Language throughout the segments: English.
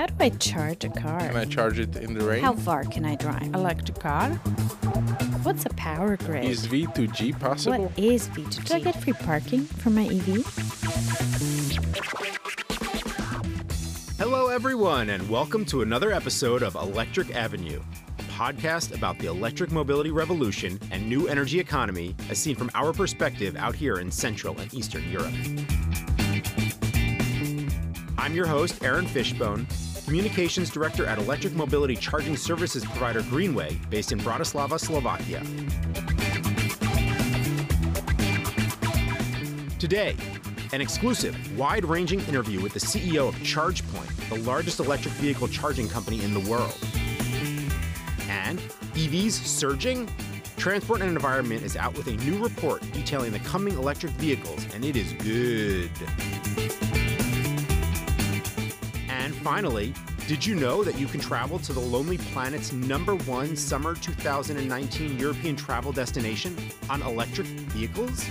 How do I charge a car? Can I charge it in the rain? How far can I drive? Electric car? What's a power grid? Is V2G possible? What is V2G? Do I get free parking for my EV? Hello, everyone, and welcome to another episode of Electric Avenue, a podcast about the electric mobility revolution and new energy economy as seen from our perspective out here in Central and Eastern Europe. I'm your host, Aaron Fishbone, Communications Director at electric mobility charging services provider Greenway, based in Bratislava, Slovakia. Today, an exclusive, wide ranging interview with the CEO of ChargePoint, the largest electric vehicle charging company in the world. And EVs surging? Transport and Environment is out with a new report detailing the coming electric vehicles, and it is good. Finally, did you know that you can travel to the Lonely Planet's number one summer 2019 European travel destination on electric vehicles?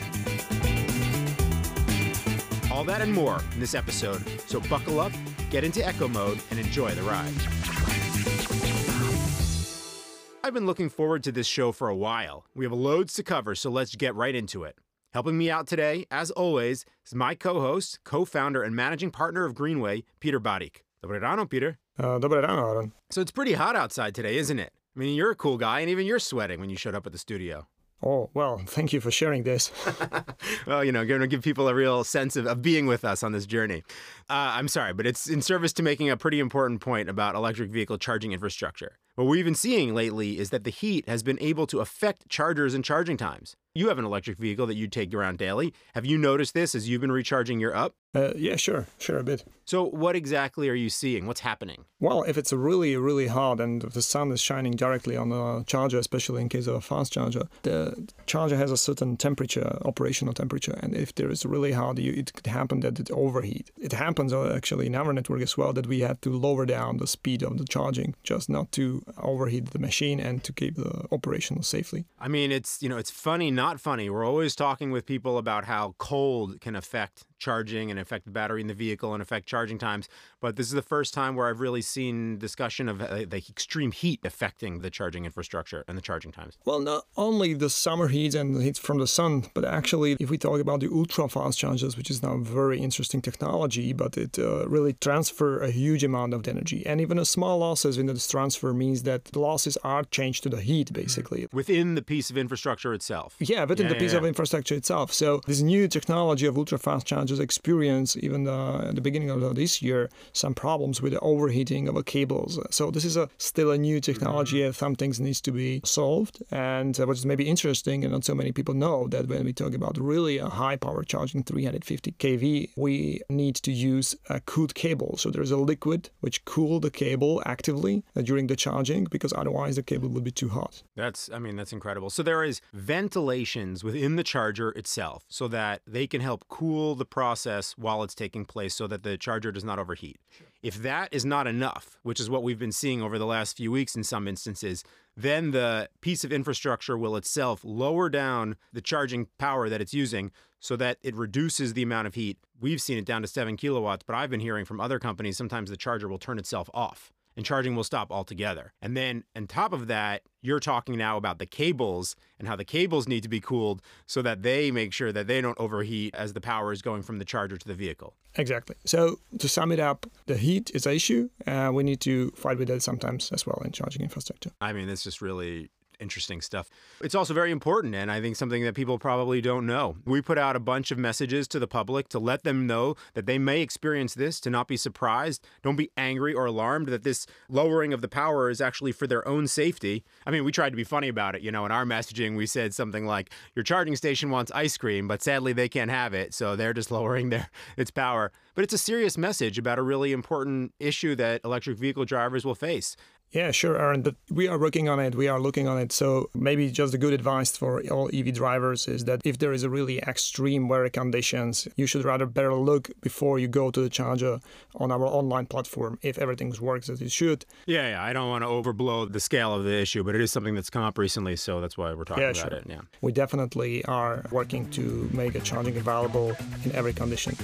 All that and more in this episode, so buckle up, get into eco mode, and enjoy the ride. I've been looking forward to this show for a while. We have loads to cover, so let's get right into it. Helping me out today, as always, is my co host, co founder, and managing partner of Greenway, Peter Badik. Dobre ráno, Peter. Uh, Dobré ráno, Aaron. So it's pretty hot outside today, isn't it? I mean, you're a cool guy, and even you're sweating when you showed up at the studio. Oh, well, thank you for sharing this. well, you know, going to give people a real sense of, of being with us on this journey. Uh, I'm sorry, but it's in service to making a pretty important point about electric vehicle charging infrastructure. What we've been seeing lately is that the heat has been able to affect chargers and charging times. You have an electric vehicle that you take around daily. Have you noticed this as you've been recharging your up? Uh, yeah, sure, sure, a bit. So, what exactly are you seeing? What's happening? Well, if it's really, really hot and the sun is shining directly on the charger, especially in case of a fast charger, the charger has a certain temperature, operational temperature, and if there is really hot, you, it could happen that it overheat. It happens uh, actually in our network as well that we had to lower down the speed of the charging just not to overheat the machine and to keep the operational safely. I mean, it's you know, it's funny, not funny. We're always talking with people about how cold can affect charging and affect the battery in the vehicle and affect charging times. But this is the first time where I've really seen discussion of uh, the extreme heat affecting the charging infrastructure and the charging times. Well, not only the summer heat and the heat from the sun, but actually, if we talk about the ultra fast chargers, which is now a very interesting technology, but it uh, really transfer a huge amount of energy. And even a small losses in this transfer means that the losses are changed to the heat, basically. Within the piece of infrastructure itself. Yeah, within Yeah, the piece of infrastructure itself. So this new technology of ultra fast chargers experience even uh, at the beginning of this year some problems with the overheating of the cables. So this is a still a new technology and some things needs to be solved. And uh, what is maybe interesting and not so many people know that when we talk about really a high power charging 350 kV, we need to use a cooled cable. So there's a liquid which cool the cable actively uh, during the charging because otherwise the cable would be too hot. That's, I mean, that's incredible. So there is within the charger itself so that they can help cool the process while it's taking place so that the charger does not overheat. If that is not enough, which is what we've been seeing over the last few weeks in some instances, then the piece of infrastructure will itself lower down the charging power that it's using so that it reduces the amount of heat. We've seen it down to seven kilowatts, but I've been hearing from other companies sometimes the charger will turn itself off and charging will stop altogether. And then on top of that, you're talking now about the cables and how the cables need to be cooled so that they make sure that they don't overheat as the power is going from the charger to the vehicle. Exactly. So to sum it up, the heat is an issue. Uh, we need to fight with it sometimes as well in charging infrastructure. I mean, it's just really interesting stuff. It's also very important, and I think something that people probably don't know. We put out a bunch of messages to the public to let them know that they may experience this, to not be surprised. Don't be angry or alarmed that this lowering of the power is actually for their own safety. I mean, we tried to be funny about it. You know, in our messaging, we said something like, Your charging station wants ice cream, but sadly they can't have it, so they're just lowering their its power. But it's a serious message about a really important issue that electric vehicle drivers will face. Yeah, sure, Aaron. But we are working on it. We are looking on it. So maybe just a good advice for all EV drivers is that if there is a really extreme weather conditions, you should rather better look before you go to the charger on our online platform if everything works as it should. Yeah, yeah. I don't want to overblow the scale of the issue, but it is something that's come up recently, so that's why we're talking Yeah, about sure. it. Yeah. We definitely are working to make a charging available in every condition.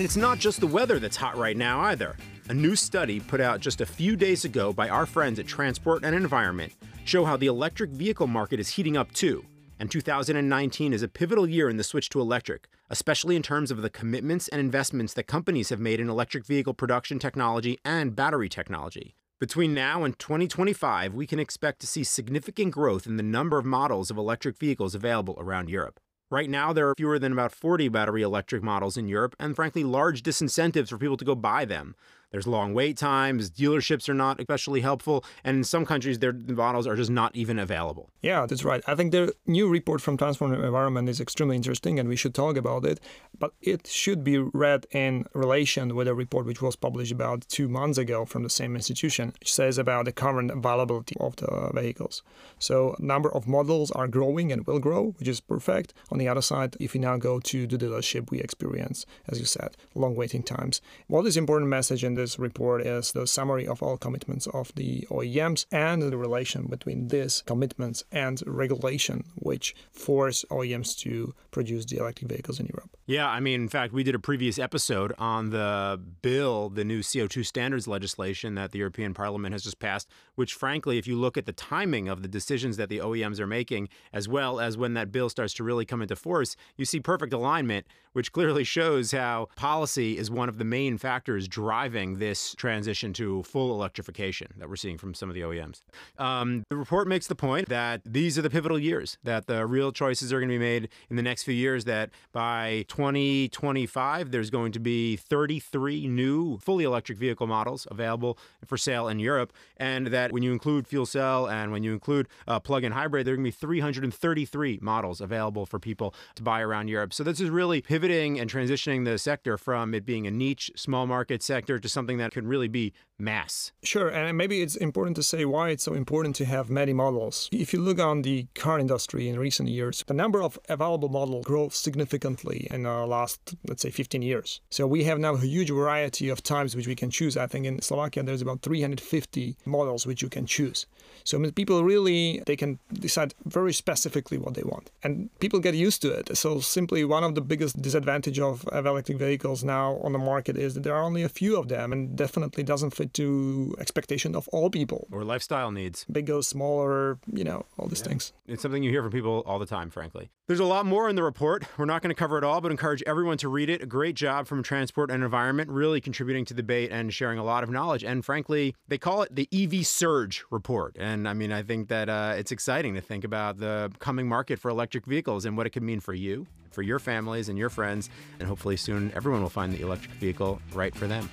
And it's not just the weather that's hot right now either. A new study put out just a few days ago by our friends at Transport and Environment show how the electric vehicle market is heating up too. And 2019 is a pivotal year in the switch to electric, especially in terms of the commitments and investments that companies have made in electric vehicle production technology and battery technology. Between now and 2025, we can expect to see significant growth in the number of models of electric vehicles available around Europe. Right now, there are fewer than about 40 battery electric models in Europe, and frankly, large disincentives for people to go buy them. There's long wait times, dealerships are not especially helpful, and in some countries, their models are just not even available. Yeah, that's right. I think the new report from Transport Environment is extremely interesting, and we should talk about it. But it should be read in relation with a report which was published about two months ago from the same institution, which says about the current availability of the vehicles. So, number of models are growing and will grow, which is perfect. On the other side, if you now go to the dealership, we experience, as you said, long waiting times. What is important message in this report is the summary of all commitments of the OEMs and the relation between these commitments and regulation, which force OEMs to produce the electric vehicles in Europe. Yeah, I mean, in fact, we did a previous episode on the bill, the new CO2 standards legislation that the European Parliament has just passed, which, frankly, if you look at the timing of the decisions that the OEMs are making, as well as when that bill starts to really come into force, you see perfect alignment, which clearly shows how policy is one of the main factors driving this transition to full electrification that we're seeing from some of the OEMs. Um, the report makes the point that these are the pivotal years, that the real choices are going to be made in the next few years, that by 2025, there's going to be 33 new fully electric vehicle models available for sale in Europe, and that when you include fuel cell and when you include uh, plug in hybrid, there are going to be 333 models available for people to buy around Europe. So this is really pivoting and transitioning the sector from it being a niche, small market sector to something that can really be mass. Sure, and maybe it's important to say why it's so important to have many models. If you look on the car industry in recent years, the number of available models grows significantly in the last, let's say, 15 years. So we have now a huge variety of types which we can choose. I think in Slovakia there's about 350 models which you can choose. So I mean, people really they can decide very specifically what they want, and people get used to it. So simply one of the biggest disadvantage of electric vehicles now on the market is that there are only a few of them, and definitely doesn't fit to expectation of all people or lifestyle needs. Bigger, smaller, you know, all these yeah. things. It's something you hear from people all the time, frankly. There's a lot more in the report. We're not going to cover it all, but encourage everyone to read it. A great job from Transport and Environment, really contributing to the debate and sharing a lot of knowledge. And frankly, they call it the EV Surge Report. And I mean, I think that uh, it's exciting to think about the coming market for electric vehicles and what it could mean for you, for your families, and your friends. And hopefully, soon everyone will find the electric vehicle right for them.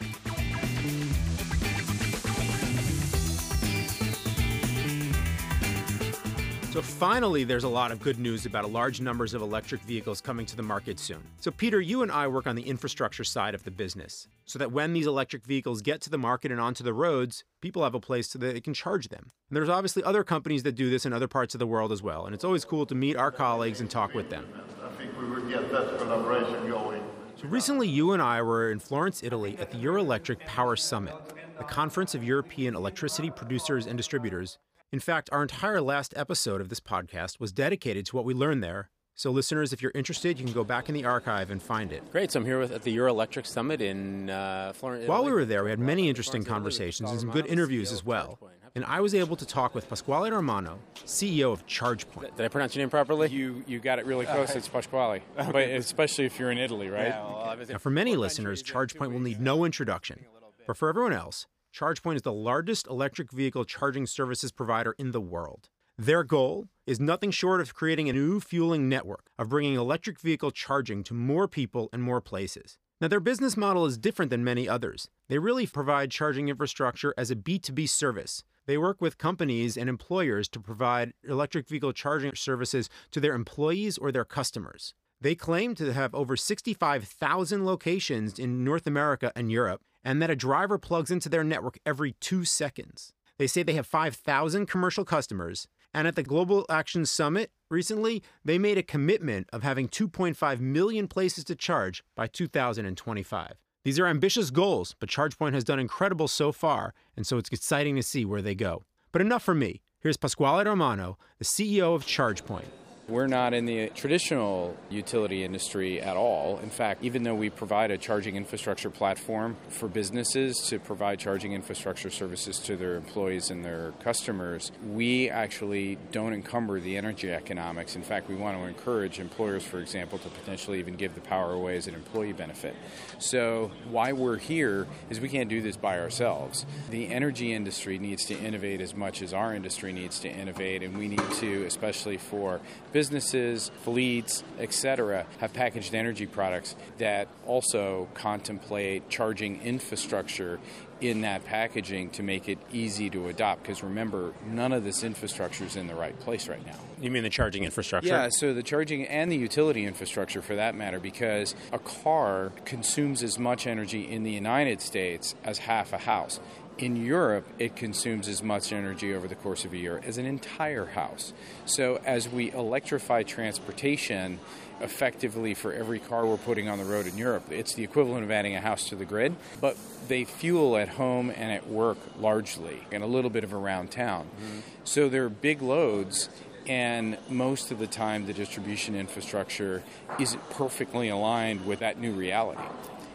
So finally, there's a lot of good news about a large numbers of electric vehicles coming to the market soon. So Peter, you and I work on the infrastructure side of the business, so that when these electric vehicles get to the market and onto the roads, people have a place so that they can charge them. And there's obviously other companies that do this in other parts of the world as well, and it's always cool to meet our colleagues and talk with them. I think we will get that collaboration going. So recently, you and I were in Florence, Italy at the Eurelectric Power Summit, the conference of European electricity producers and distributors in fact, our entire last episode of this podcast was dedicated to what we learned there. So, listeners, if you're interested, you can go back in the archive and find it. Great. So, I'm here with, at the Eurelectric Summit in uh, Florence. While we were there, we had many interesting conversations and some good interviews as well. And I was able to talk with Pasquale Romano, CEO of ChargePoint. Did I pronounce your name properly? You you got it really close. It's Pasquale, but especially if you're in Italy, right? Yeah, well, now, for many listeners, ChargePoint will need no introduction. But for everyone else, ChargePoint is the largest electric vehicle charging services provider in the world. Their goal is nothing short of creating a new fueling network, of bringing electric vehicle charging to more people and more places. Now, their business model is different than many others. They really provide charging infrastructure as a B2B service. They work with companies and employers to provide electric vehicle charging services to their employees or their customers. They claim to have over 65,000 locations in North America and Europe and that a driver plugs into their network every two seconds. They say they have 5,000 commercial customers, and at the Global Action Summit recently, they made a commitment of having 2.5 million places to charge by 2025. These are ambitious goals, but ChargePoint has done incredible so far, and so it's exciting to see where they go. But enough for me. Here's Pasquale Romano, the CEO of ChargePoint. We're not in the traditional utility industry at all. In fact, even though we provide a charging infrastructure platform for businesses to provide charging infrastructure services to their employees and their customers, we actually don't encumber the energy economics. In fact, we want to encourage employers, for example, to potentially even give the power away as an employee benefit. So, why we're here is we can't do this by ourselves. The energy industry needs to innovate as much as our industry needs to innovate, and we need to, especially for businesses, fleets, etc., have packaged energy products that also contemplate charging infrastructure in that packaging to make it easy to adopt. Because remember, none of this infrastructure is in the right place right now. You mean the charging infrastructure? Yeah, so the charging and the utility infrastructure for that matter, because a car consumes as much energy in the United States as half a house. In Europe, it consumes as much energy over the course of a year as an entire house. So, as we electrify transportation, effectively for every car we're putting on the road in Europe, it's the equivalent of adding a house to the grid. But they fuel at home and at work largely, and a little bit of around town. Mm-hmm. So, they're big loads and most of the time the distribution infrastructure isn't perfectly aligned with that new reality.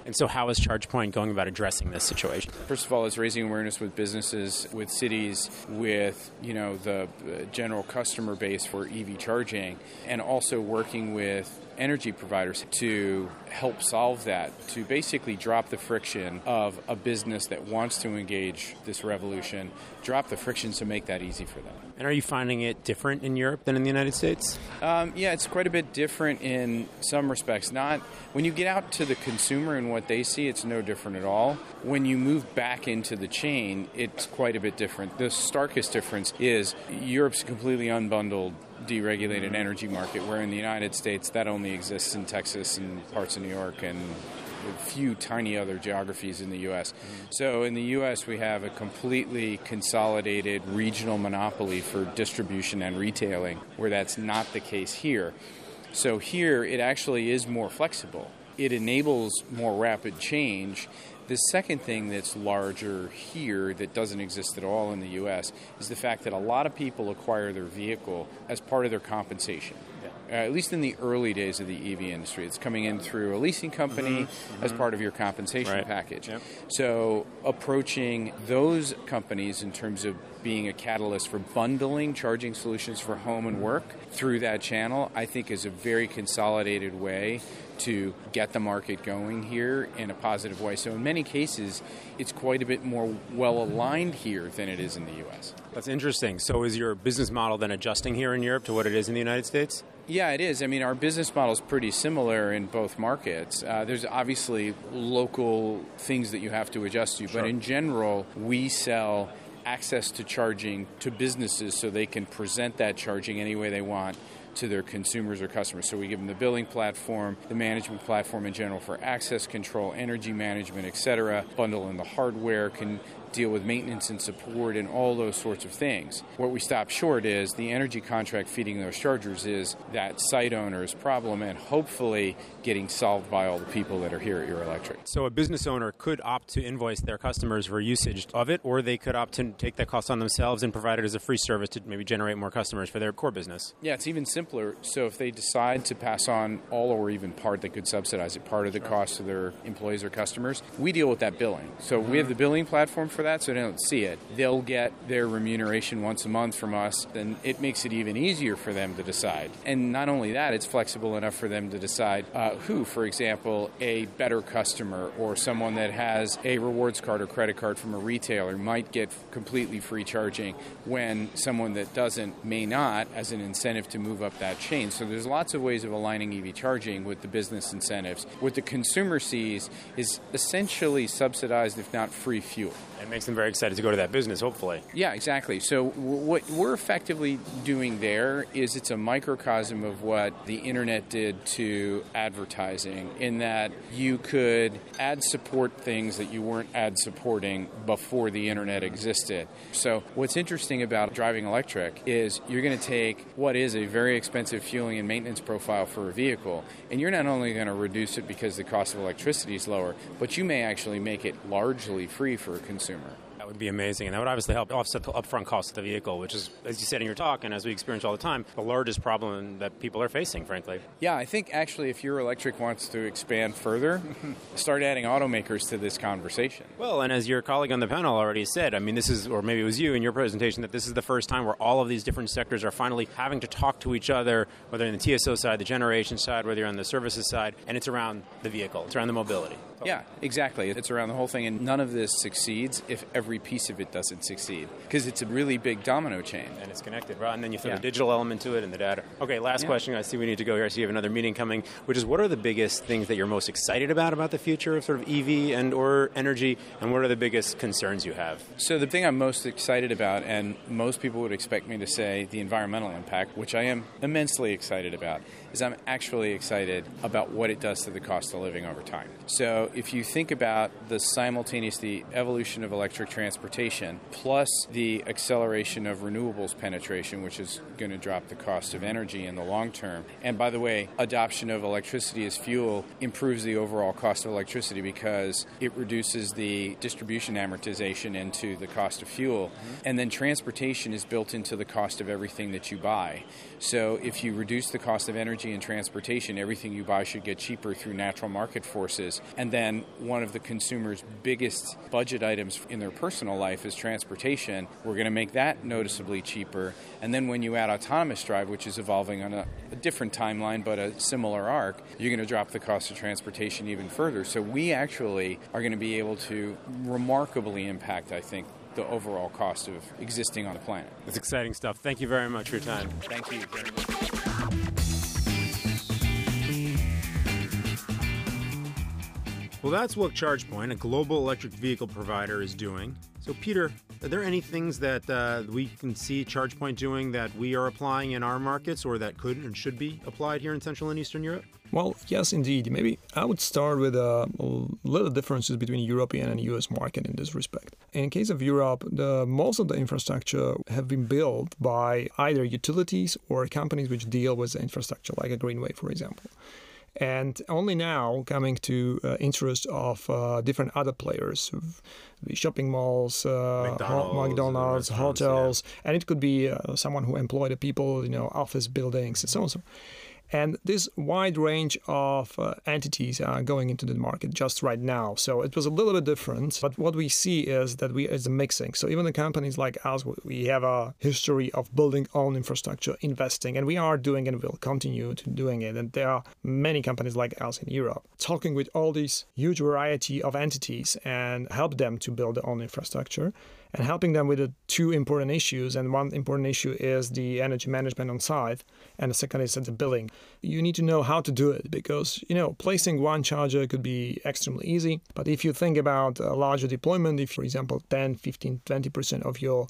And so, how is ChargePoint going about addressing this situation? First of all, it's raising awareness with businesses, with cities, with you know the general customer base for EV charging, and also working with energy providers to help solve that, to basically drop the friction of a business that wants to engage this revolution, drop the friction to make that easy for them. And are you finding it different in Europe than in the United States? Um, yeah, it's quite a bit different in some respects. Not when you get out to the consumer and what they see, it's no different at all. When you move back into the chain, it's quite a bit different. The starkest difference is Europe's completely unbundled deregulated energy market, where in the United States that only exists in Texas and parts of New York and a few tiny other geographies in the U.S. Mm-hmm. So in the U.S., we have a completely consolidated regional monopoly for distribution and retailing, where that's not the case here. So here, it actually is more flexible. It enables more rapid change the second thing that's larger here that doesn't exist at all in the US is the fact that a lot of people acquire their vehicle as part of their compensation. Uh, at least in the early days of the EV industry. It's coming in through a leasing company mm-hmm. as mm-hmm. part of your compensation right. package. Yep. So, approaching those companies in terms of being a catalyst for bundling charging solutions for home and work through that channel, I think is a very consolidated way to get the market going here in a positive way. So, in many cases, it's quite a bit more well aligned here than it is in the US. That's interesting. So, is your business model then adjusting here in Europe to what it is in the United States? Yeah, it is. I mean, our business model is pretty similar in both markets. Uh, there's obviously local things that you have to adjust to, sure. but in general, we sell access to charging to businesses so they can present that charging any way they want to their consumers or customers. So we give them the billing platform, the management platform in general for access control, energy management, etc. Bundle in the hardware, can deal with maintenance and support and all those sorts of things. What we stop short is the energy contract feeding those chargers is that site owner's problem and hopefully getting solved by all the people that are here at Eurelectric. So a business owner could opt to invoice their customers for usage of it, or they could opt to take that cost on themselves and provide it as a free service to maybe generate more customers for their core business. Yeah, it's even simpler. So if they decide to pass on all or even part, they could subsidize it, part of the cost to their employees or customers. We deal with that billing. So we have the billing platform for for that, so they don't see it. They'll get their remuneration once a month from us, and it makes it even easier for them to decide. And not only that, it's flexible enough for them to decide uh, who, for example, a better customer or someone that has a rewards card or credit card from a retailer might get completely free charging when someone that doesn't may not as an incentive to move up that chain. So there's lots of ways of aligning EV charging with the business incentives. What the consumer sees is essentially subsidized, if not free fuel. It makes them very excited to go to that business, hopefully. Yeah, exactly. So, what we're effectively doing there is it's a microcosm of what the internet did to advertising, in that you could ad support things that you weren't ad supporting before the internet existed. So, what's interesting about driving electric is you're going to take what is a very expensive fueling and maintenance profile for a vehicle, and you're not only going to reduce it because the cost of electricity is lower, but you may actually make it largely free for a consumer consumer. That would be amazing, and that would obviously help offset the upfront cost of the vehicle, which is, as you said in your talk, and as we experience all the time, the largest problem that people are facing, frankly. Yeah, I think actually, if Eurelectric wants to expand further, start adding automakers to this conversation. Well, and as your colleague on the panel already said, I mean, this is, or maybe it was you in your presentation, that this is the first time where all of these different sectors are finally having to talk to each other, whether in the TSO side, the generation side, whether you're on the services side, and it's around the vehicle, it's around the mobility. Yeah, exactly. It's around the whole thing, and none of this succeeds if every piece of it doesn't succeed, because it's a really big domino chain. And it's connected, right? And then you throw Yeah. the digital element to it and the data. Okay, last Yeah. question. I see we need to go here. I see you have another meeting coming, which is what are the biggest things that you're most excited about about the future of sort of EV and or energy, and what are the biggest concerns you have? So the thing I'm most excited about, and most people would expect me to say the environmental impact, which I am immensely excited about, is I'm actually excited about what it does to the cost of living over time. So if you think about the simultaneous the evolution of electric transportation plus the acceleration of renewables penetration, which is going to drop the cost of energy in the long term. And by the way, adoption of electricity as fuel improves the overall cost of electricity because it reduces the distribution amortization into the cost of fuel. Mm-hmm. And then transportation is built into the cost of everything that you buy. So if you reduce the cost of energy and transportation, everything you buy should get cheaper through natural market forces. And then one of the consumer's biggest budget items in their personal life is transportation. We're going to make that noticeably cheaper. And then when you add autonomous drive, which is evolving on a, a different timeline but a similar arc, you're going to drop the cost of transportation even further. So we actually are going to be able to remarkably impact, I think, the overall cost of existing on the planet. It's exciting stuff. Thank you very much for your time. Thank you Well, that's what ChargePoint, a global electric vehicle provider, is doing. So, Peter, are there any things that uh, we can see ChargePoint doing that we are applying in our markets or that could and should be applied here in Central and Eastern Europe? Well, yes, indeed. Maybe I would start with uh, a little differences between European and US market in this respect. In case of Europe, the, most of the infrastructure have been built by either utilities or companies which deal with infrastructure, like a Greenway, for example. And only now coming to uh, interest of uh, different other players, the shopping malls, uh, McDonald's, McDonald's hotels, and it could be uh, someone who employ the people, you know, office buildings and so on. So and this wide range of uh, entities are going into the market just right now. So it was a little bit different. But what we see is that we is mixing. So even the companies like us, we have a history of building own infrastructure, investing, and we are doing and will continue to doing it. And there are many companies like us in Europe talking with all these huge variety of entities and help them to build their own infrastructure and helping them with the two important issues. And one important issue is the energy management on site, and the second is the billing. You need to know how to do it because you know placing one charger could be extremely easy, but if you think about a larger deployment, if for example 10, 15, 20 percent of your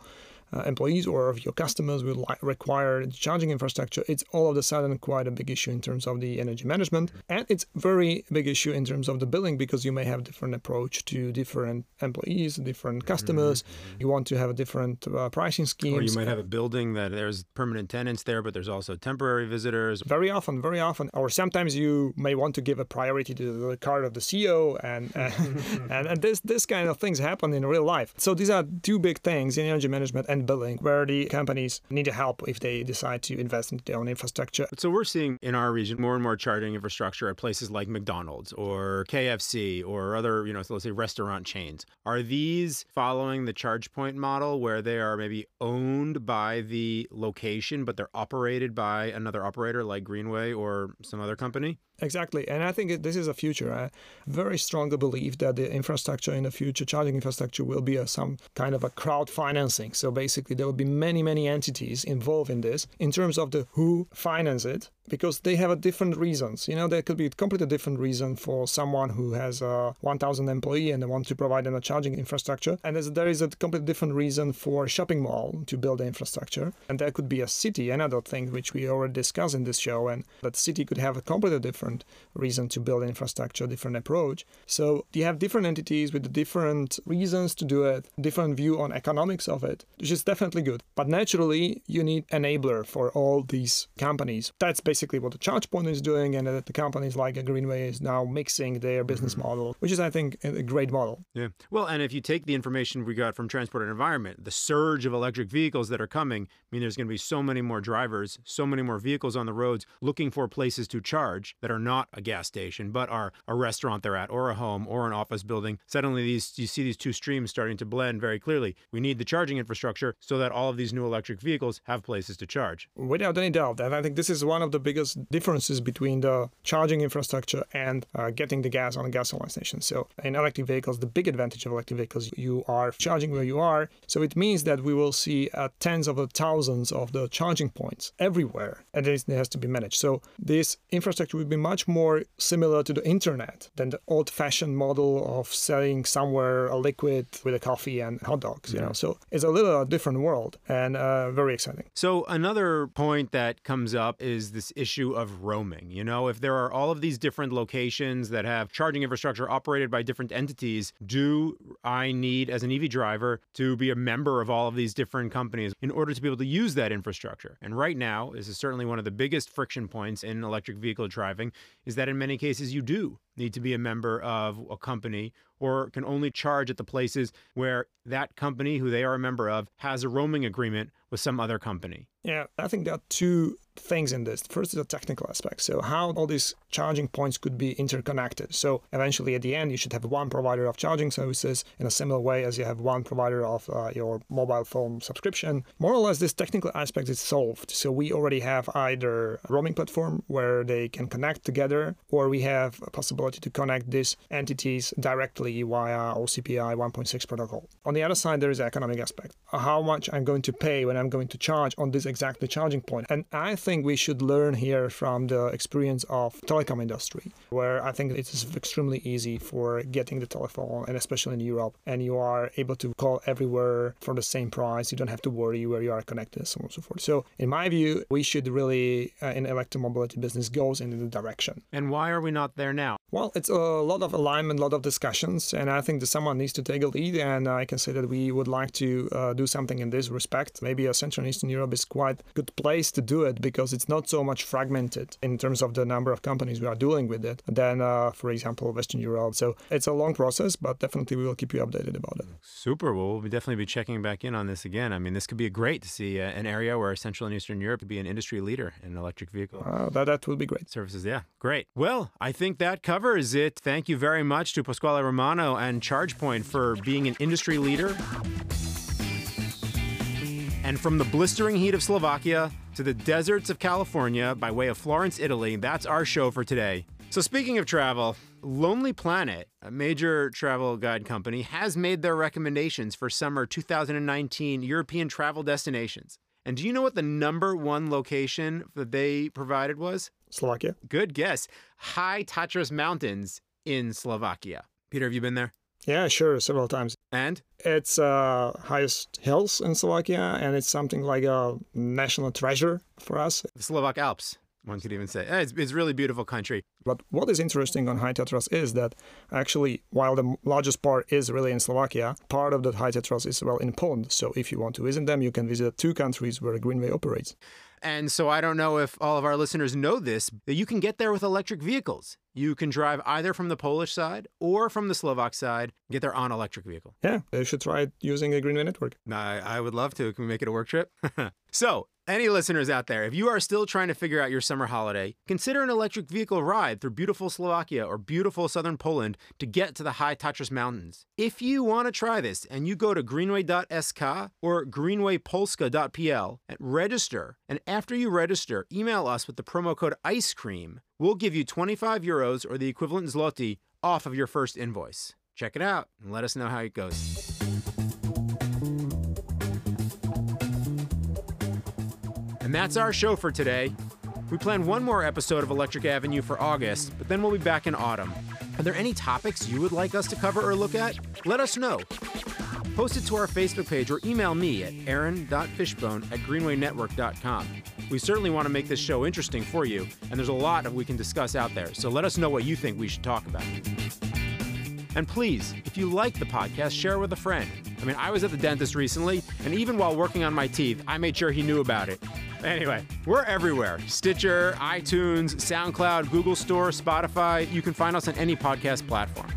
uh, employees or of your customers will li- require charging infrastructure, it's all of a sudden quite a big issue in terms of the energy management, and it's very big issue in terms of the billing because you may have different approach to different employees, different customers. You want to have a different uh, pricing schemes. Or you might have a building that there's permanent tenants there, but there's also temporary visitors. Very often, very often, or sometimes you may want to give a priority to the card of the CEO, and and, and this this kind of things happen in real life. So these are two big things in energy management and billing, where the companies need to help if they decide to invest in their own infrastructure. So we're seeing in our region more and more charging infrastructure at places like McDonald's or KFC or other, you know, so let's say restaurant chains. Are these following the ChargePoint model where they are maybe owned by the location, but they're operated by another operator like Greenway or some other company? Exactly, and I think this is a future. I very strongly believe that the infrastructure in the future, charging infrastructure, will be a, some kind of a crowd financing. So basically, there will be many, many entities involved in this in terms of the who finance it, because they have a different reasons. You know, there could be a completely different reason for someone who has a 1,000 employee and they want to provide them a charging infrastructure, and there's, a completely different reason for a shopping mall to build the infrastructure, and there could be a city, another thing which we already discussed in this show, and that city could have a completely different reason to build infrastructure, different approach. So you have different entities with different reasons to do it, different view on economics of it, which is definitely good. But naturally, you need enabler for all these companies. That's basically what the ChargePoint is doing, and that the companies like Greenway is now mixing their business mm-hmm. model, which is, I think, a great model. Yeah. Well, and if you take the information we got from Transport and Environment, the surge of electric vehicles that are coming, I mean, there's going to be so many more drivers, so many more vehicles on the roads looking for places to charge that are not a gas station, but are a restaurant they're at, or a home, or an office building. Suddenly, these you see these two streams starting to blend very clearly. We need the charging infrastructure so that all of these new electric vehicles have places to charge. Without any doubt, and I think this is one of the biggest differences between the charging infrastructure and uh, getting the gas on a gasoline station. So, in electric vehicles, the big advantage of electric vehicles, you are charging where you are. So, it means that we will see uh, tens of thousands of the charging points everywhere, and it has to be managed. So, this infrastructure will be much more similar to the internet than the old fashioned model of selling somewhere a liquid with a coffee and hot dogs, you know. So, it's a little different world and uh, very exciting. So, another point that comes up is this issue of roaming. You know, if there are all of these different locations that have charging infrastructure operated by different entities, do I need, as an EV driver, to be a member of all of these different companies in order to be able to use that infrastructure? And right now, this is certainly one of the biggest friction points in electric vehicle driving, is that in many cases you do need to be a member of a company or can only charge at the places where that company, who they are a member of, has a roaming agreement with some other company. Yeah, I think there are two things in this. First is the technical aspect. So how all these charging points could be interconnected. So eventually at the end, you should have one provider of charging services in a similar way as you have one provider of uh, your mobile phone subscription. More or less, this technical aspect is solved. So we already have either a roaming platform where they can connect together, or we have a possibility to connect these entities directly via OCPI 1.6 protocol. On the other side, there is economic aspect. How much I'm going to pay when I'm going to charge on this exactly charging point. And I think we should learn here from the experience of telecom industry, where I think it is extremely easy for getting the telephone, and especially in Europe, and you are able to call everywhere for the same price. You don't have to worry where you are connected, so on and so forth. So, in my view, we should really, uh, in electromobility business, goes in the direction. And why are we not there now? Well, it's a lot of alignment, a lot of discussions, and I think that someone needs to take a lead. And I can say that we would like to uh, do something in this respect. Maybe a Central and Eastern Europe is quite a good place to do it because it's not so much fragmented in terms of the number of companies we are dealing with it than, uh, for example, Western Europe. So it's a long process, but definitely we will keep you updated about it. Super. Well, we'll definitely be checking back in on this again. I mean, this could be great to see uh, an area where Central and Eastern Europe could be an industry leader in electric vehicle uh, that that would be great. Services, yeah, great. Well, I think that covers it. Thank you very much to Pasquale Romano and ChargePoint for being an industry leader. And from the blistering heat of Slovakia to the deserts of California by way of Florence, Italy, that's our show for today. So, speaking of travel, Lonely Planet, a major travel guide company, has made their recommendations for summer 2019 European travel destinations. And do you know what the number one location that they provided was? Slovakia. Good guess. High Tatras Mountains in Slovakia. Peter, have you been there? Yeah, sure, several times. And? It's uh, highest hills in Slovakia, and it's something like a national treasure for us. The Slovak Alps, one could even say. It's, it's really beautiful country. But what is interesting on High Tatras is that actually, while the largest part is really in Slovakia, part of the High Tatras is well in Poland. So if you want to visit them, you can visit two countries where Greenway operates. And so I don't know if all of our listeners know this, that you can get there with electric vehicles. You can drive either from the Polish side or from the Slovak side, get there on electric vehicle. Yeah, you should try it using a Greenway network. I, I would love to. Can we make it a work trip? so, any listeners out there, if you are still trying to figure out your summer holiday, consider an electric vehicle ride through beautiful Slovakia or beautiful southern Poland to get to the high Tatras Mountains. If you want to try this and you go to greenway.sk or greenwaypolska.pl and register, and after you register, email us with the promo code ICE CREAM, we'll give you 25 euros or the equivalent zloty off of your first invoice. Check it out and let us know how it goes. And that's our show for today. We plan one more episode of Electric Avenue for August, but then we'll be back in autumn. Are there any topics you would like us to cover or look at? Let us know. Post it to our Facebook page or email me at aaron.fishbone at greenwaynetwork.com. We certainly want to make this show interesting for you, and there's a lot we can discuss out there, so let us know what you think we should talk about. And please, if you like the podcast, share it with a friend. I mean, I was at the dentist recently, and even while working on my teeth, I made sure he knew about it. Anyway, we're everywhere Stitcher, iTunes, SoundCloud, Google Store, Spotify. You can find us on any podcast platform.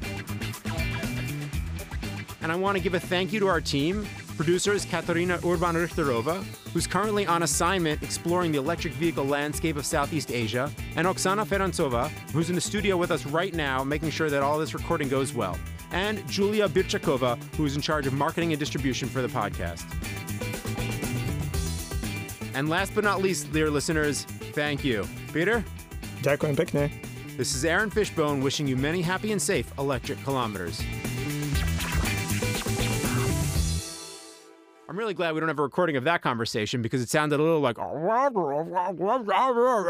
And I want to give a thank you to our team. Producer is Katarina Urban Richterova, who's currently on assignment exploring the electric vehicle landscape of Southeast Asia, and Oksana Ferantsova, who's in the studio with us right now, making sure that all this recording goes well, and Julia Birchakova, who's in charge of marketing and distribution for the podcast. And last but not least, dear listeners, thank you. Peter? Ďakujem pekne. This is Aaron Fishbone wishing you many happy and safe electric kilometers. I'm really glad we don't have a recording of that conversation because it sounded a little like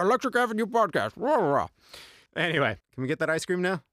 Electric Avenue podcast. Anyway, can we get that ice cream now?